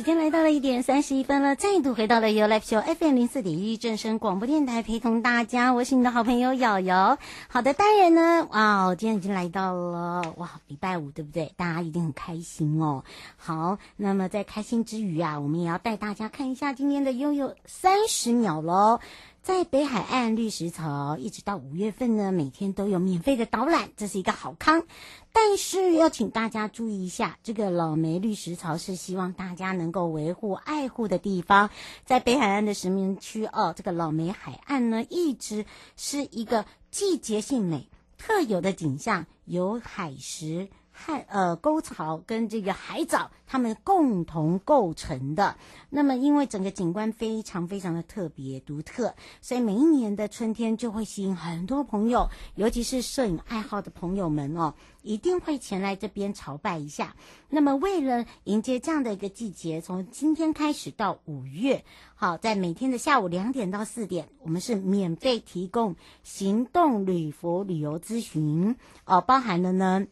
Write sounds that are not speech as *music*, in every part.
时间来到了一点三十一分了，再度回到了 YouLife Show FM 零四点一正声广播电台，陪同大家，我是你的好朋友瑶瑶。好的，当然呢，哇，今天已经来到了哇，礼拜五，对不对？大家一定很开心哦。好，那么在开心之余啊，我们也要带大家看一下今天的悠悠三十秒喽。在北海岸绿石槽，一直到五月份呢，每天都有免费的导览，这是一个好康。但是要请大家注意一下，这个老梅绿石槽是希望大家能够维护、爱护的地方。在北海岸的石门区哦，这个老梅海岸呢，一直是一个季节性美、特有的景象，有海石。海呃沟槽跟这个海藻，它们共同构成的。那么，因为整个景观非常非常的特别独特，所以每一年的春天就会吸引很多朋友，尤其是摄影爱好的朋友们哦，一定会前来这边朝拜一下。那么，为了迎接这样的一个季节，从今天开始到五月，好，在每天的下午两点到四点，我们是免费提供行动旅服旅游咨询哦，包含了呢。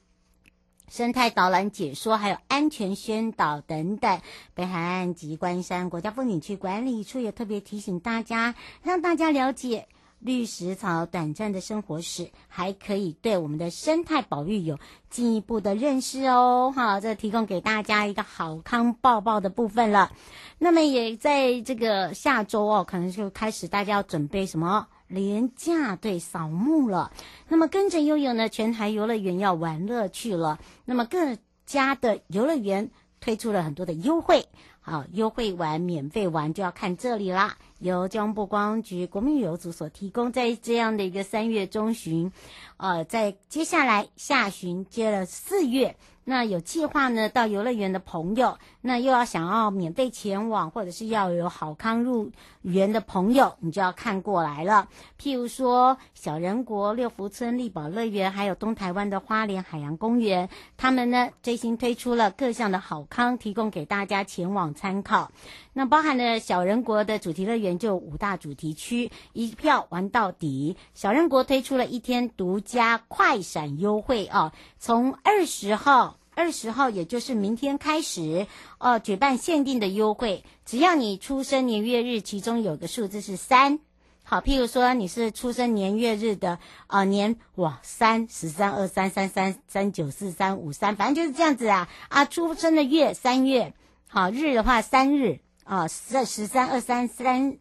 生态导览解说，还有安全宣导等等。北海岸及关山国家风景区管理处也特别提醒大家，让大家了解绿石草短暂的生活史，还可以对我们的生态保育有进一步的认识哦。好，这提供给大家一个好康报报的部分了。那么也在这个下周哦，可能就开始大家要准备什么？廉价对扫墓了，那么跟着悠悠呢，全台游乐园要玩乐去了。那么各家的游乐园推出了很多的优惠，好，优惠玩、免费玩就要看这里啦。由交通部观光局国民旅游组所提供，在这样的一个三月中旬，呃，在接下来下旬接了四月。那有计划呢，到游乐园的朋友，那又要想要免费前往，或者是要有好康入园的朋友，你就要看过来了。譬如说，小人国、六福村、力宝乐园，还有东台湾的花莲海洋公园，他们呢最新推出了各项的好康，提供给大家前往参考。那包含了小人国的主题乐园就五大主题区，一票玩到底。小人国推出了一天独家快闪优惠啊，从二十号。二十号，也就是明天开始，哦，举办限定的优惠，只要你出生年月日其中有个数字是三，好，譬如说你是出生年月日的啊、年哇三十三二三三三三九四三五三，反正就是这样子啊啊，出生的月三月，好日的话三日啊十十三二三三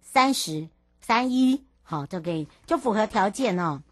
三十三一，好，就可以就符合条件哦。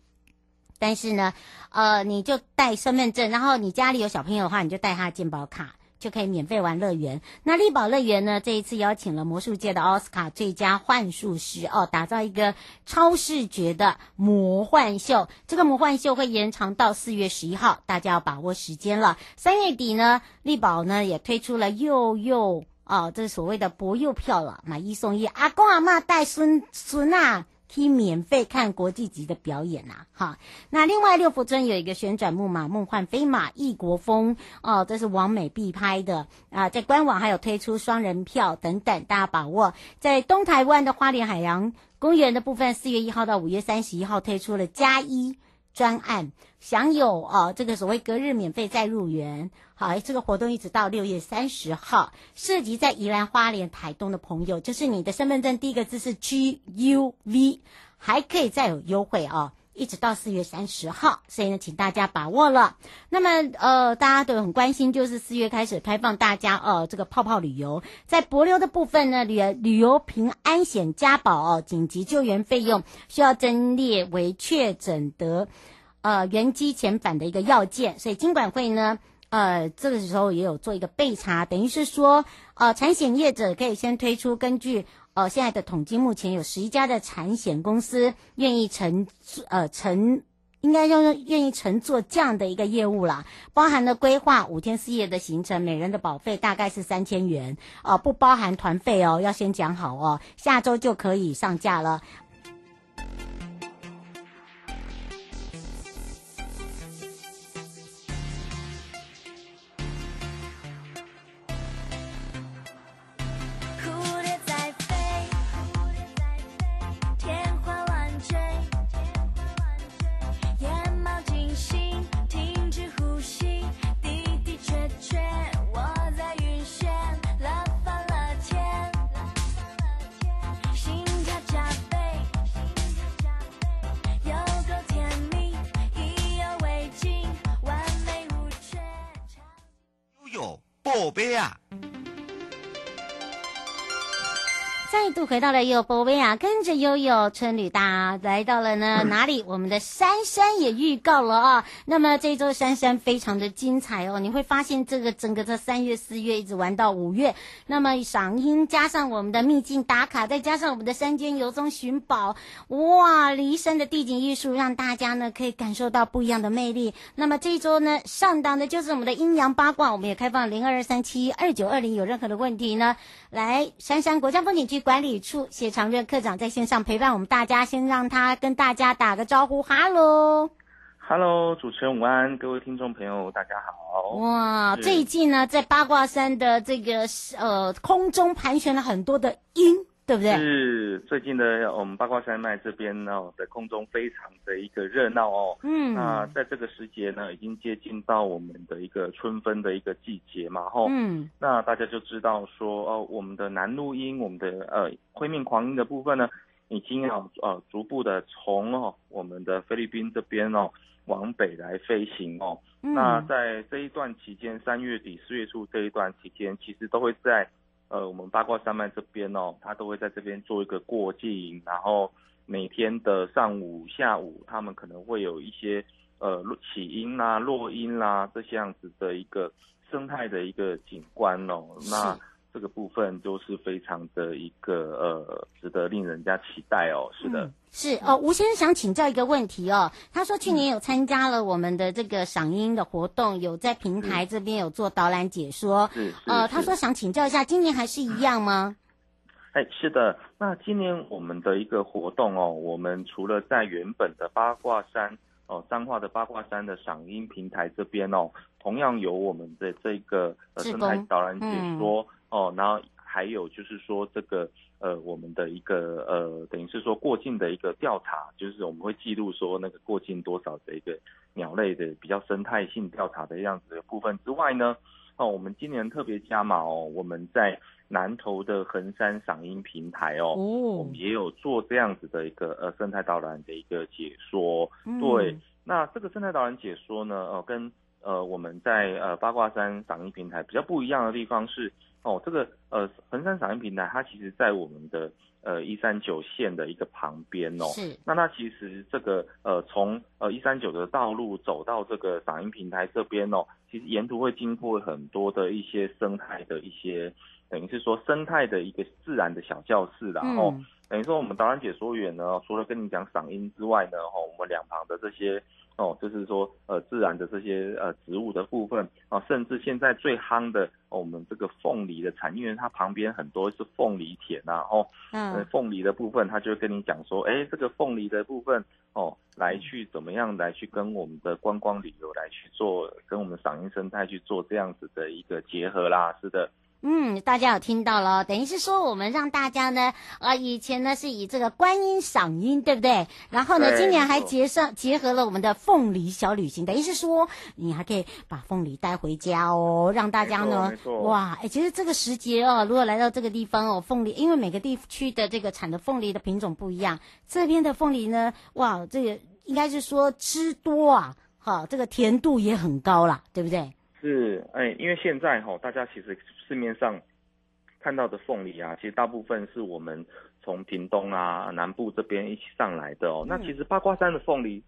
但是呢，呃，你就带身份证，然后你家里有小朋友的话，你就带他的健保卡，就可以免费玩乐园。那丽宝乐园呢，这一次邀请了魔术界的奥斯卡最佳幻术师哦，打造一个超视觉的魔幻秀。这个魔幻秀会延长到四月十一号，大家要把握时间了。三月底呢，丽宝呢也推出了幼幼哦，这是所谓的博幼票了，买一送一，阿公阿嬷带孙孙啊。可以免费看国际级的表演呐、啊，哈。那另外六福村有一个旋转木马梦幻飞马异国风哦，这是完美必拍的啊。在官网还有推出双人票等等，大家把握。在东台湾的花莲海洋公园的部分，四月一号到五月三十一号推出了加一专案，享有哦这个所谓隔日免费再入园。好，这个活动一直到六月三十号，涉及在宜兰花莲台东的朋友，就是你的身份证第一个字是 G U V，还可以再有优惠哦，一直到四月三十号，所以呢，请大家把握了。那么，呃，大家都很关心，就是四月开始开放大家呃这个泡泡旅游，在博流的部分呢，旅旅游平安险加保，紧急救援费用需要增列为确诊得呃原机遣返的一个要件，所以金管会呢。呃，这个时候也有做一个备查，等于是说，呃，产险业者可以先推出，根据哦现在的统计，目前有十一家的产险公司愿意承呃承，应该要愿意承做这样的一个业务啦，包含了规划五天四夜的行程，每人的保费大概是三千元，哦、不包含团费哦，要先讲好哦，下周就可以上架了。度回到了悠宝贝啊，跟着悠悠春旅大来到了呢哪里？我们的珊珊也预告了啊。那么这周珊珊非常的精彩哦，你会发现这个整个这三月四月一直玩到五月，那么赏樱加上我们的秘境打卡，再加上我们的山间游踪寻宝，哇！离山的地景艺术让大家呢可以感受到不一样的魅力。那么这一周呢上档的就是我们的阴阳八卦，我们也开放零二二三七二九二零，有任何的问题呢，来珊珊国家风景区。管理处谢长任课长在线上陪伴我们大家，先让他跟大家打个招呼，哈喽，哈喽，主持人午安，各位听众朋友大家好。哇，最近呢，在八卦山的这个呃空中盘旋了很多的鹰。对不对？是最近的我们八卦山脉这边呢，在空中非常的一个热闹哦。嗯。那在这个时节呢，已经接近到我们的一个春分的一个季节嘛，吼。嗯。那大家就知道说，哦，我们的南路鹰，我们的呃灰面狂鹰的部分呢，已经要呃逐步的从哦我们的菲律宾这边哦往北来飞行哦。嗯。那在这一段期间，三月底四月初这一段期间，其实都会在。呃，我们八卦山脉这边哦，他都会在这边做一个过境，然后每天的上午、下午，他们可能会有一些呃起音啦、落音啦这些样子的一个生态的一个景观哦，那。这个部分都是非常的一个呃，值得令人家期待哦。是的，嗯、是哦。吴先生想请教一个问题哦。他说去年有参加了我们的这个赏樱的活动，有在平台这边有做导览解说。是，呃，他说想请教一下，今年还是一样吗？哎，是的。那今年我们的一个活动哦，我们除了在原本的八卦山哦，彰化的八卦山的赏樱平台这边哦，同样有我们的这个呃生态导览解说。哦，然后还有就是说这个呃，我们的一个呃，等于是说过境的一个调查，就是我们会记录说那个过境多少的一个鸟类的比较生态性调查的样子的部分之外呢，哦，我们今年特别加码哦，我们在南投的横山赏樱平台哦，哦，我们也有做这样子的一个呃生态导览的一个解说。嗯、对，那这个生态导览解说呢，呃，跟呃我们在呃八卦山赏樱平台比较不一样的地方是。哦，这个呃，横山赏樱平台，它其实在我们的呃一三九线的一个旁边哦。是。那它其实这个呃，从呃一三九的道路走到这个赏樱平台这边哦，其实沿途会经过很多的一些生态的一些，等于是说生态的一个自然的小教室，然后、嗯、等于说我们导览解说员呢，除了跟你讲嗓音之外呢，哈，我们两旁的这些。哦，就是说，呃，自然的这些呃植物的部分啊，甚至现在最夯的，哦，我们这个凤梨的产业，因为它旁边很多是凤梨田呐，哦，嗯，凤梨的部分，他就会跟你讲说，哎，这个凤梨的部分，哦，来去怎么样来去跟我们的观光旅游来去做，跟我们赏樱生态去做这样子的一个结合啦，是的。嗯，大家有听到了，等于是说我们让大家呢，呃，以前呢是以这个观音赏音，对不对？然后呢，今年还结上结合了我们的凤梨小旅行，等于是说你还可以把凤梨带回家哦，让大家呢，哇，哎，其实这个时节哦，如果来到这个地方哦，凤梨，因为每个地区的这个产的凤梨的品种不一样，这边的凤梨呢，哇，这个。应该是说汁多啊，哈，这个甜度也很高啦，对不对？是，哎，因为现在哈，大家其实市面上看到的凤梨啊，其实大部分是我们从屏东啊、南部这边一起上来的哦。嗯、那其实八卦山的凤梨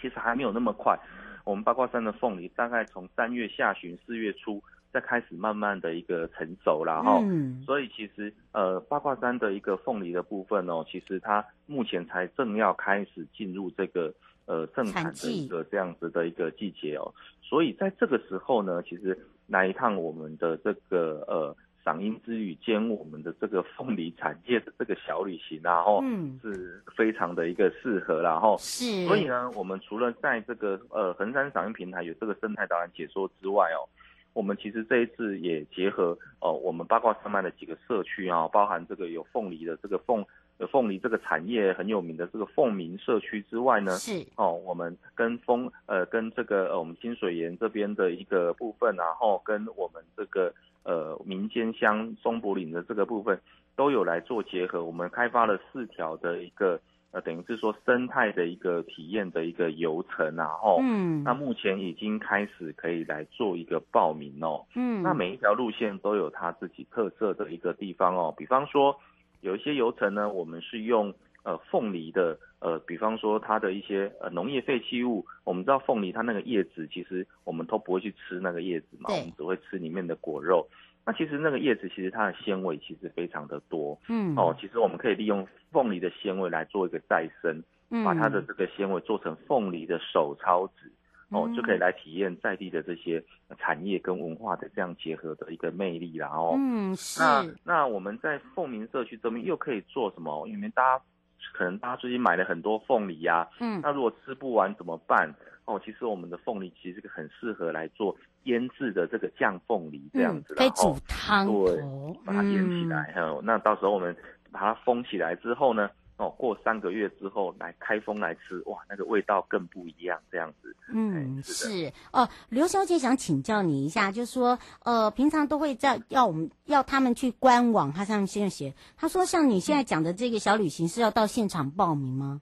其实还没有那么快，我们八卦山的凤梨大概从三月下旬、四月初再开始慢慢的一个成熟了哈。嗯。所以其实呃，八卦山的一个凤梨的部分哦，其实它目前才正要开始进入这个。呃，盛产的一个这样子的一个季节哦，所以在这个时候呢，其实来一趟我们的这个呃赏樱之旅兼我们的这个凤梨产业的这个小旅行啊，吼，嗯，是非常的一个适合然后，是。所以呢，我们除了在这个呃横山赏樱平台有这个生态导览解说之外哦，我们其实这一次也结合哦、呃，我们八卦山脉的几个社区啊，包含这个有凤梨的这个凤。凤梨这个产业很有名的这个凤鸣社区之外呢，是。哦，我们跟风呃跟这个呃我们清水岩这边的一个部分，然后跟我们这个呃民间乡松柏岭的这个部分都有来做结合，我们开发了四条的一个呃等于是说生态的一个体验的一个游程啊，哦，嗯，那目前已经开始可以来做一个报名哦，嗯，那每一条路线都有它自己特色的一个地方哦，比方说。有一些油层呢，我们是用呃凤梨的呃，比方说它的一些呃农业废弃物，我们知道凤梨它那个叶子，其实我们都不会去吃那个叶子嘛，我们只会吃里面的果肉。那其实那个叶子其实它的纤维其实非常的多，嗯，哦，其实我们可以利用凤梨的纤维来做一个再生，嗯，把它的这个纤维做成凤梨的手抄纸。哦，就可以来体验在地的这些产业跟文化的这样结合的一个魅力啦哦。嗯，是。那那我们在凤鸣社区这边又可以做什么？因为大家可能大家最近买了很多凤梨呀，嗯，那如果吃不完怎么办？哦，其实我们的凤梨其实是个很适合来做腌制的这个酱凤梨这样子，可以煮汤，对，把它腌起来，哈，那到时候我们把它封起来之后呢？哦，过三个月之后来开封来吃，哇，那个味道更不一样，这样子。嗯，是，是哦，刘小姐想请教你一下，就是说，呃，平常都会在要我们要他们去官网，他上面现在写，他说像你现在讲的这个小旅行是要到现场报名吗？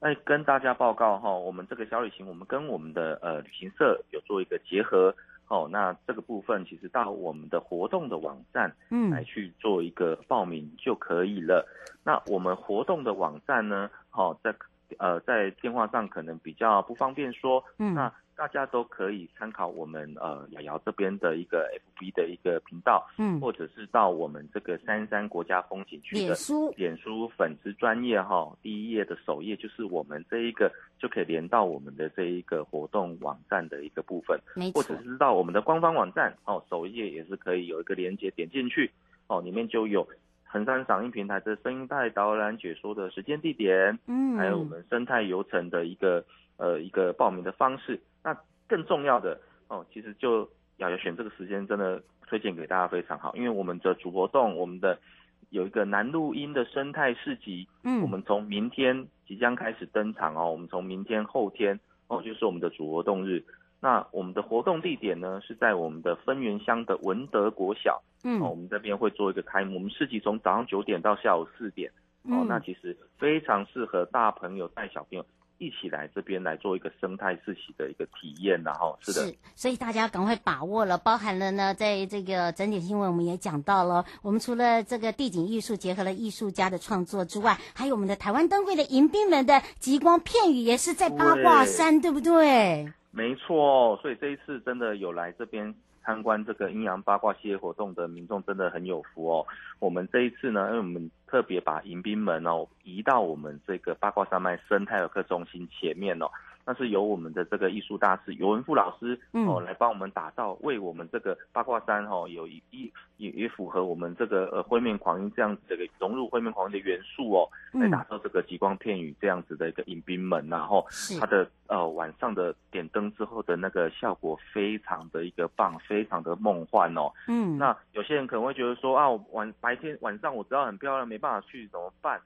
哎，跟大家报告哈，我们这个小旅行，我们跟我们的呃旅行社有做一个结合。哦，那这个部分其实到我们的活动的网站，嗯，来去做一个报名就可以了。嗯、那我们活动的网站呢，好、哦，在呃在电话上可能比较不方便说，嗯，那。大家都可以参考我们呃瑶瑶这边的一个 FB 的一个频道，嗯，或者是到我们这个三山国家风景区的脸书。脸书粉丝专业哈，第一页的首页就是我们这一个就可以连到我们的这一个活动网站的一个部分，没错，或者是到我们的官方网站哦，首页也是可以有一个连接点进去哦，里面就有横山赏樱平台的生态导览解说的时间地点，嗯，还有我们生态游程的一个呃一个报名的方式。那更重要的哦，其实就瑶瑶选这个时间，真的推荐给大家非常好，因为我们的主活动，我们的有一个南录音的生态市集，嗯，我们从明天即将开始登场哦，我们从明天后天哦，就是我们的主活动日。那我们的活动地点呢，是在我们的芬园乡的文德国小，嗯，哦，我们这边会做一个开幕，我们市集从早上九点到下午四点，哦，那其实非常适合大朋友带小朋友。一起来这边来做一个生态市集的一个体验，然后是的，是，所以大家赶快把握了。包含了呢，在这个整点新闻我们也讲到了，我们除了这个地景艺术结合了艺术家的创作之外，还有我们的台湾灯会的迎宾们的极光片语也是在八卦山，对，对不对？没错，所以这一次真的有来这边。参观这个阴阳八卦系列活动的民众真的很有福哦。我们这一次呢，因为我们特别把迎宾门哦移到我们这个八卦山脉生态游客中心前面哦。那是由我们的这个艺术大师尤文富老师哦来帮我们打造，为我们这个八卦山哦有一一也也符合我们这个呃灰面狂鹰这样子的一个融入灰面狂鹰的元素哦，来打造这个极光片羽这样子的一个迎宾门，然后它的呃晚上的点灯之后的那个效果非常的一个棒，非常的梦幻哦。嗯，那有些人可能会觉得说啊，晚白天晚上我知道很漂亮，没办法去怎么办？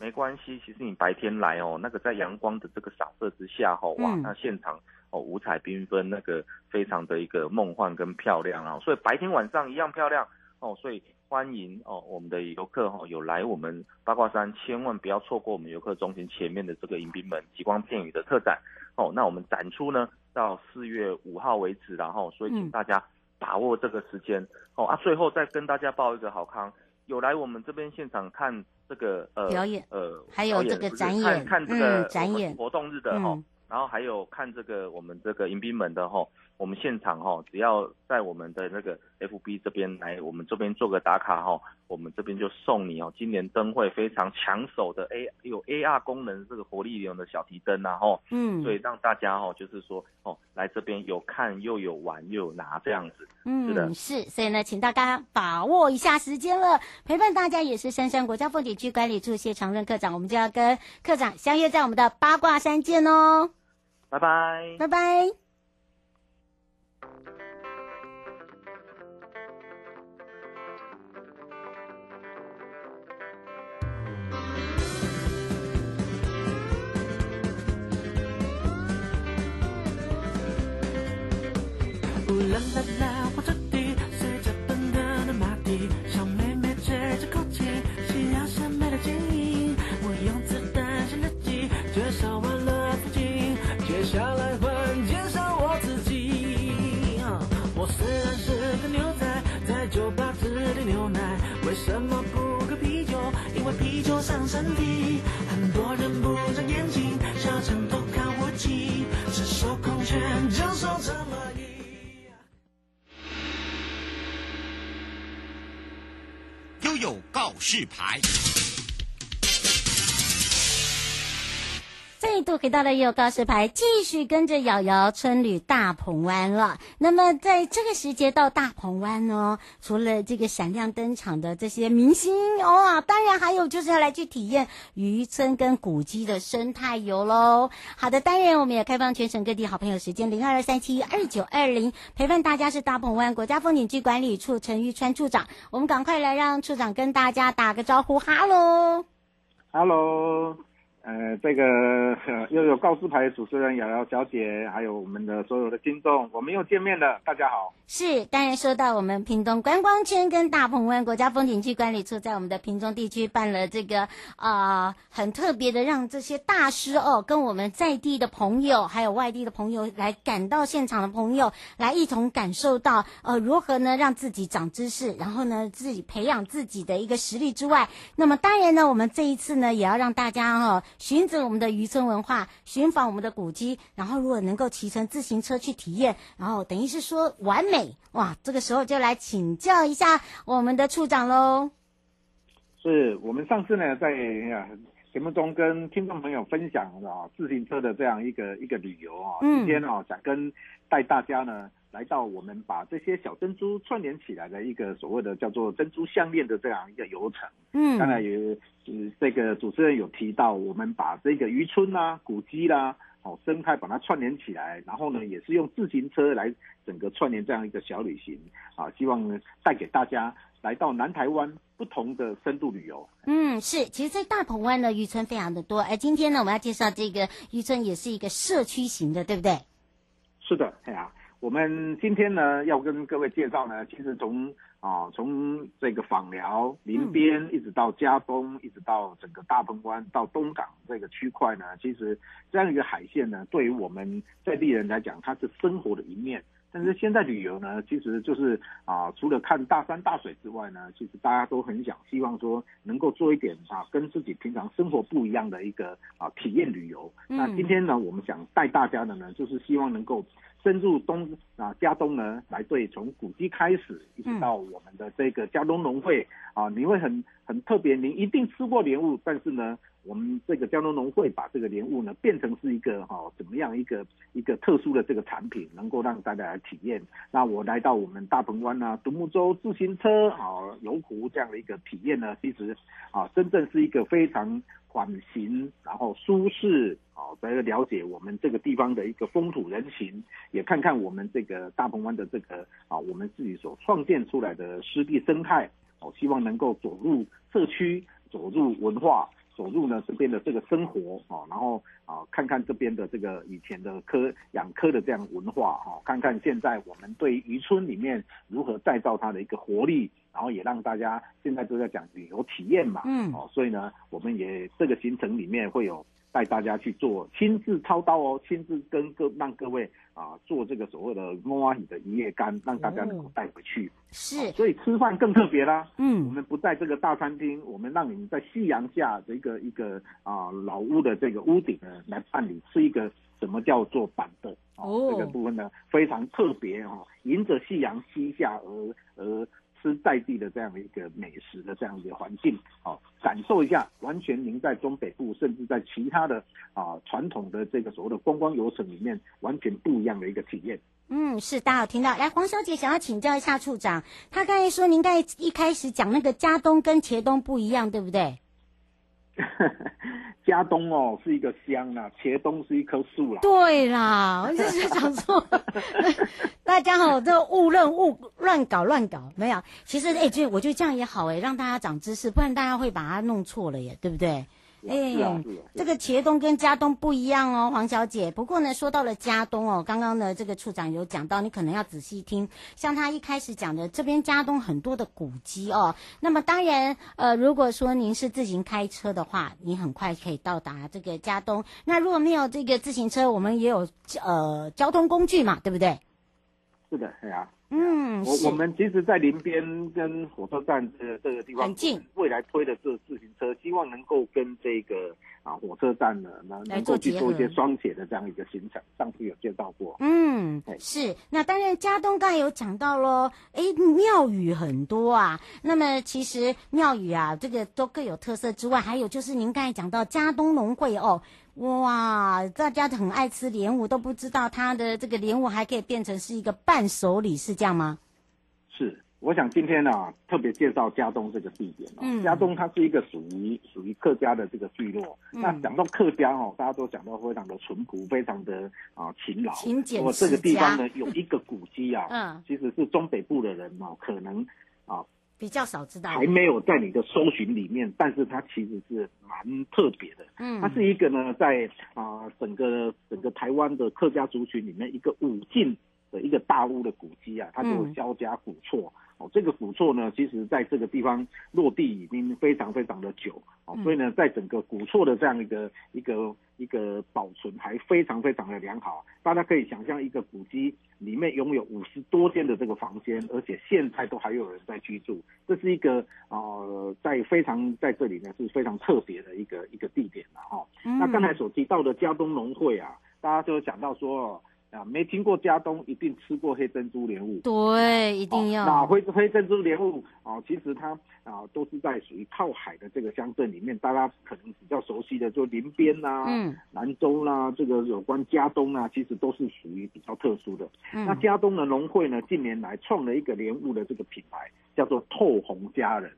没关系，其实你白天来哦，那个在阳光的这个洒射之下哦，哇，那现场哦五彩缤纷，那个非常的一个梦幻跟漂亮啊，所以白天晚上一样漂亮哦，所以欢迎哦我们的游客哦有来我们八卦山，千万不要错过我们游客中心前面的这个迎宾门极光片羽的特展哦。那我们展出呢到四月五号为止，然后所以请大家把握这个时间、嗯、哦啊。最后再跟大家报一个好康，有来我们这边现场看这个呃表演呃还有这个展演看，看这个、嗯、展演活动日的哈。嗯然后还有看这个我们这个迎宾门的哈，我们现场哈，只要在我们的那个 FB 这边来，我们这边做个打卡哈，我们这边就送你哦，今年灯会非常抢手的 A 有 AR 功能这个活力流的小提灯然后，嗯，所以让大家哈，就是说哦，来这边有看又有玩又有拿这样子，嗯，是的，是，所以呢，请大家把握一下时间了，陪伴大家也是深山国家风景区管理处谢长任课长，我们就要跟课长相约在我们的八卦山见哦。拜拜，拜拜。小妹妹吹着口琴，夕阳下美的剪影，我用子弹写日记，介绍完了。接下来换介绍我自己。我虽然是个牛仔，在酒吧只点牛奶。为什么不喝啤酒？因为啤酒伤身体。有告示牌。度回到了悠悠告示牌，继续跟着瑶瑶春旅大鹏湾了。那么在这个时节到大鹏湾呢，除了这个闪亮登场的这些明星哦，当然还有就是要来去体验渔村跟古迹的生态游喽。好的，当然我们也开放全省各地好朋友时间零二二三七二九二零，陪伴大家是大鹏湾国家风景区管理处陈玉川处长。我们赶快来让处长跟大家打个招呼，哈喽，哈喽。呃，这个 *laughs* 又有告示牌主持人瑶瑶小姐，还有我们的所有的听众，我们又见面了，大家好。是，当然说到我们屏东观光圈跟大鹏湾国家风景区管理处在我们的屏东地区办了这个啊、很特别的，让这些大师哦跟我们在地的朋友，还有外地的朋友来赶到现场的朋友，来一同感受到呃如何呢让自己长知识，然后呢自己培养自己的一个实力之外，那么当然呢我们这一次呢也要让大家、哦。寻着我们的渔村文化，寻访我们的古迹，然后如果能够骑乘自行车去体验，然后等于是说完美哇！这个时候就来请教一下我们的处长喽。是我们上次呢在节目中跟听众朋友分享啊自行车的这样一个一个旅游啊，今天啊想跟带大家呢。来到我们把这些小珍珠串联起来的一个所谓的叫做珍珠项链的这样一个游程。嗯，当然也是这个主持人有提到，我们把这个渔村啦、啊、古迹啦、哦生态把它串联起来，然后呢也是用自行车来整个串联这样一个小旅行啊，希望呢带给大家来到南台湾不同的深度旅游。嗯，是，其实，在大鹏湾的渔村非常的多，而今天呢我们要介绍这个渔村也是一个社区型的，对不对？是的，对啊。我们今天呢，要跟各位介绍呢，其实从啊从这个访寮林边一直到加东，一直到整个大鹏湾到东港这个区块呢，其实这样一个海线呢，对于我们在地人来讲，它是生活的一面。但是现在旅游呢，其实就是啊，除了看大山大水之外呢，其实大家都很想希望说能够做一点啊，跟自己平常生活不一样的一个啊体验旅游。那今天呢，我们想带大家的呢，就是希望能够。深入东啊，佳冬呢，来对从古迹开始，一直到我们的这个佳冬农会啊，你会很很特别，您一定吃过莲雾，但是呢，我们这个江东农会把这个莲雾呢变成是一个哈、怎么样一个一个特殊的这个产品，能够让大家来体验。那我来到我们大鹏湾啊，独木舟、自行车啊、游湖这样的一个体验呢，其实啊，真正是一个非常。缓行，然后舒适，啊，来了解我们这个地方的一个风土人情，也看看我们这个大鹏湾的这个啊，我们自己所创建出来的湿地生态，哦，希望能够走入社区，走入文化，走入呢这边的这个生活，啊，然后啊，看看这边的这个以前的科养科的这样文化，哈，看看现在我们对渔村里面如何再造它的一个活力。然后也让大家现在都在讲旅游体验嘛，嗯，哦，所以呢，我们也这个行程里面会有带大家去做亲自操刀哦，亲自跟各让各位啊做这个所谓的摸鱼的一夜干，让大家能够带回去。是，哦，所以吃饭更特别啦。嗯，我们不在这个大餐厅，我们让你们在夕阳下的一个一个啊老屋的这个屋顶呢来办理吃一个什么叫做板凳哦，哦，这个部分呢非常特别哦，迎着夕阳西下而而。吃在地的这样的一个美食的这样一个环境，哦，感受一下，完全您在中北部，甚至在其他的啊传统的这个所谓的观光游程里面，完全不一样的一个体验。嗯，是，大家有听到。来，黄小姐想要请教一下处长，他刚才说您刚才一开始讲那个家东跟茄东不一样，对不对？*laughs* 佳冬哦是一个乡啦，茄东是一棵树啦。对啦，我就是想说，*laughs* 大家好，这误认误乱搞乱搞没有。其实哎，就我觉得这样也好哎，让大家长知识，不然大家会把它弄错了耶，对不对？哎、这个茄东跟家东不一样哦，黄小姐。不过呢，说到了家东哦，刚刚呢，这个处长有讲到，你可能要仔细听。像他一开始讲的，这边家东很多的古迹哦。那么当然，呃，如果说您是自行开车的话，你很快可以到达这个家东。那如果没有这个自行车，我们也有呃交通工具嘛，对不对？是的，是啊。嗯，我我们其实，在林边跟火车站这这个地方很近，未来推的这自行车，希望能够跟这个啊火车站呢，能能够去做一些双铁的这样一个行程。上次有介绍过。嗯，是。那当然，家东刚才有讲到喽，哎，庙宇很多啊。那么其实庙宇啊，这个都各有特色之外，还有就是您刚才讲到家东农会哦。哇，大家很爱吃莲雾，都不知道它的这个莲雾还可以变成是一个伴手礼，是这样吗？是，我想今天呢、啊、特别介绍家中这个地点哦。嗯，家中它是一个属于属于客家的这个聚落。嗯、那讲到客家哦，大家都讲到非常的淳朴，非常的啊勤劳。勤俭。我这个地方呢有一个古迹啊，*laughs* 嗯，其实是中北部的人嘛，可能啊。比较少知道，还没有在你的搜寻里面，但是它其实是蛮特别的。嗯，它是一个呢，在啊、呃、整个整个台湾的客家族群里面，一个五进的一个大屋的古迹啊，它叫萧家古厝。嗯哦，这个古厝呢，其实在这个地方落地已经非常非常的久，哦，所以呢，在整个古厝的这样一个一个一个保存还非常非常的良好。大家可以想象，一个古迹里面拥有五十多间的这个房间，而且现在都还有人在居住，这是一个呃，在非常在这里呢是非常特别的一个一个地点了哈。那刚才所提到的佳冬农会啊，大家就讲到说。啊，没听过佳冬，一定吃过黑珍珠莲雾。对，一定要。哦、那黑黑珍珠莲雾啊，其实它啊都是在属于靠海的这个乡镇里面，大家可能比较熟悉的，就林边啦、啊、嗯、兰州啦、啊，这个有关佳冬啊，其实都是属于比较特殊的。嗯、那佳冬的农会呢，近年来创了一个莲雾的这个品牌，叫做透红佳人。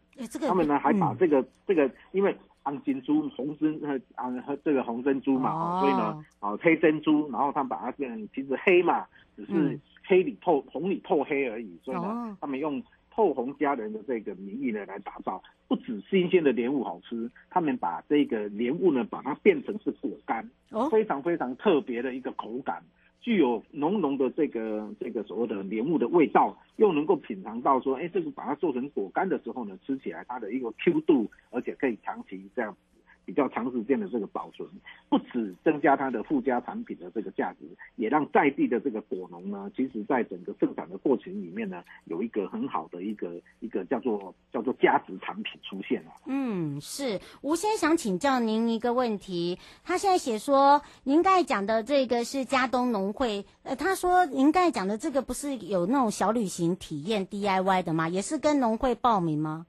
他们呢还把这个、嗯、这个，因为。红珍珠、红珍和啊和这个红珍珠嘛，哦、所以呢，啊黑珍珠，然后他们把它变成其实黑嘛，只是黑里透、嗯、红里透黑而已，所以呢，哦、他们用透红佳人的这个名义呢来打造，不止新鲜的莲雾好吃，他们把这个莲雾呢把它变成是果干，哦、非常非常特别的一个口感。具有浓浓的这个这个所谓的莲雾的味道，又能够品尝到说，哎，这个把它做成果干的时候呢，吃起来它的一个 Q 度，而且可以长期这样。比较长时间的这个保存，不止增加它的附加产品的这个价值，也让在地的这个果农呢，其实在整个生产的过程里面呢，有一个很好的一个一个叫做叫做价值产品出现了。嗯，是。吴先想请教您一个问题，他现在写说，您刚才讲的这个是加东农会，呃，他说您刚才讲的这个不是有那种小旅行体验 DIY 的吗？也是跟农会报名吗？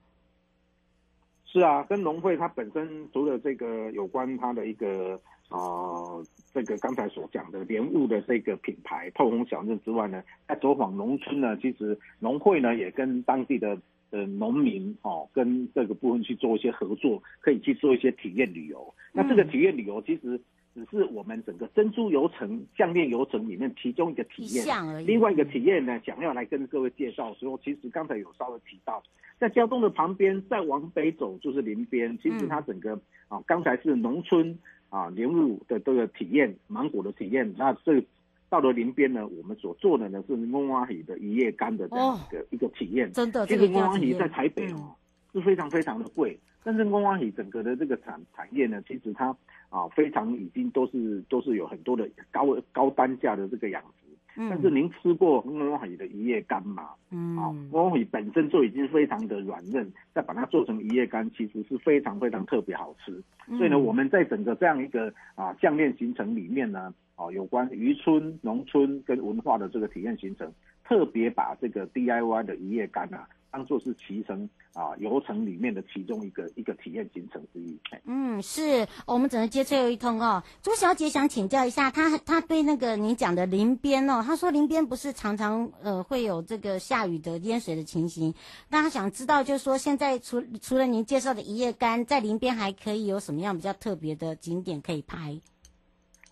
是啊，跟农会它本身除了这个有关它的一个啊、呃，这个刚才所讲的莲雾的这个品牌透红小镇之外呢，在走访农村呢，其实农会呢也跟当地的呃农民哦，跟这个部分去做一些合作，可以去做一些体验旅游。那这个体验旅游其实只是我们整个珍珠游程、项链游程里面其中一个体验，另外一个体验呢，想要来跟各位介绍的时候，其实刚才有稍微提到。在交通的旁边，再往北走就是林边。其实它整个、嗯、啊，刚才是农村啊莲雾的这个体验，芒果的体验。那这到了林边呢，我们所做的呢是翁阿姨的一夜干的这样一个、哦、一个体验。真的，其实翁阿姨在台北哦、嗯、是非常非常的贵，但是翁阿姨整个的这个产产业呢，其实它啊非常已经都是都是有很多的高高单价的这个养殖。但是您吃过翁阿姨的一叶干吗？嗯，啊，翁阿姨本身就已经非常的软嫩，再把它做成一叶干，其实是非常非常特别好吃。嗯、所以呢，我们在整个这样一个啊酱料行程里面呢，啊，有关渔村、农村跟文化的这个体验行程，特别把这个 DIY 的一叶干啊。当做是骑乘啊游程里面的其中一个一个体验行程之一。嗯，是我们只能接最后一通哦。朱小姐想请教一下，她她对那个您讲的林边哦，她说林边不是常常呃会有这个下雨的淹水的情形，那她想知道就是说现在除除了您介绍的一夜干，在林边还可以有什么样比较特别的景点可以拍？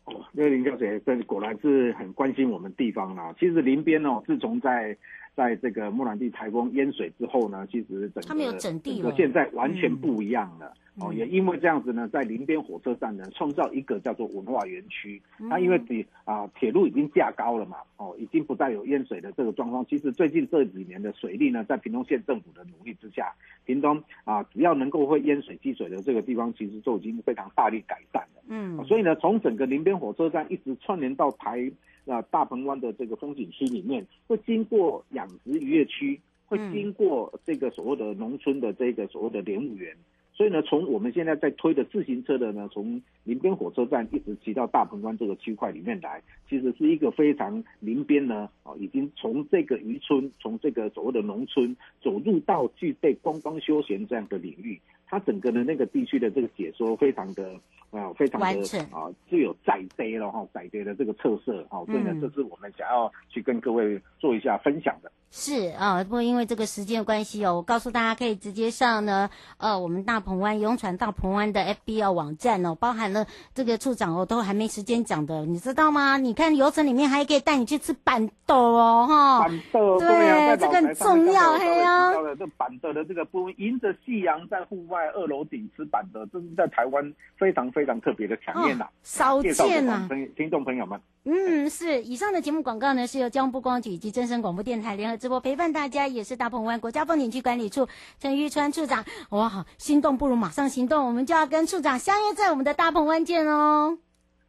哦，那个林小姐真果然是很关心我们地方啦。其实林边哦，自从在在这个莫兰蒂台风淹水之后呢，其实整个整个现在完全不一样了。嗯、哦，也因为这样子呢，在林边火车站呢，创造一个叫做文化园区。它因为铁啊铁路已经架高了嘛，哦，已经不再有淹水的这个状况。其实最近这几年的水利呢，在屏东县政府的努力之下，屏东啊只要能够会淹水积水的这个地方，其实就已经非常大力改善了。嗯、哦，所以呢，从整个林边火车站一直串联到台。那大鹏湾的这个风景区里面，会经过养殖渔业区，会经过这个所谓的农村的这个所谓的莲雾园，所以呢，从我们现在在推的自行车的呢，从林边火车站一直骑到大鹏湾这个区块里面来，其实是一个非常林边呢，啊，已经从这个渔村，从这个所谓的农村走入到具备观光休闲这样的领域。它整个的那个地区的这个解说非常的啊、呃，非常的啊，具有在地了哈，在地的这个特色哈，所以呢，这是我们想要去跟各位做一下分享的。是啊，不过因为这个时间的关系哦，我告诉大家可以直接上呢，呃，我们大鹏湾游船大鹏湾的 FB 网站哦，包含了这个处长哦，都还没时间讲的，你知道吗？你看游程里面还可以带你去吃板豆哦，哈，板豆对，对这个很重要，嘿呀，这板豆的这个部分，迎着夕阳在户外二楼顶吃板的，这是在台湾非常非常特别的强烈呐，少见呐，听众朋友们。嗯，是以上的节目广告呢，是由交通部观光局以及真声广播电台联合直播陪伴大家，也是大鹏湾国家风景区管理处陈玉川处长。哇，好，心动不如马上行动，我们就要跟处长相约在我们的大鹏湾见哦。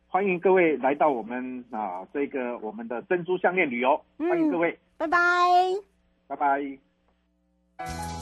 欢迎各位来到我们啊这个我们的珍珠项链旅游，欢迎各位，拜拜，拜拜。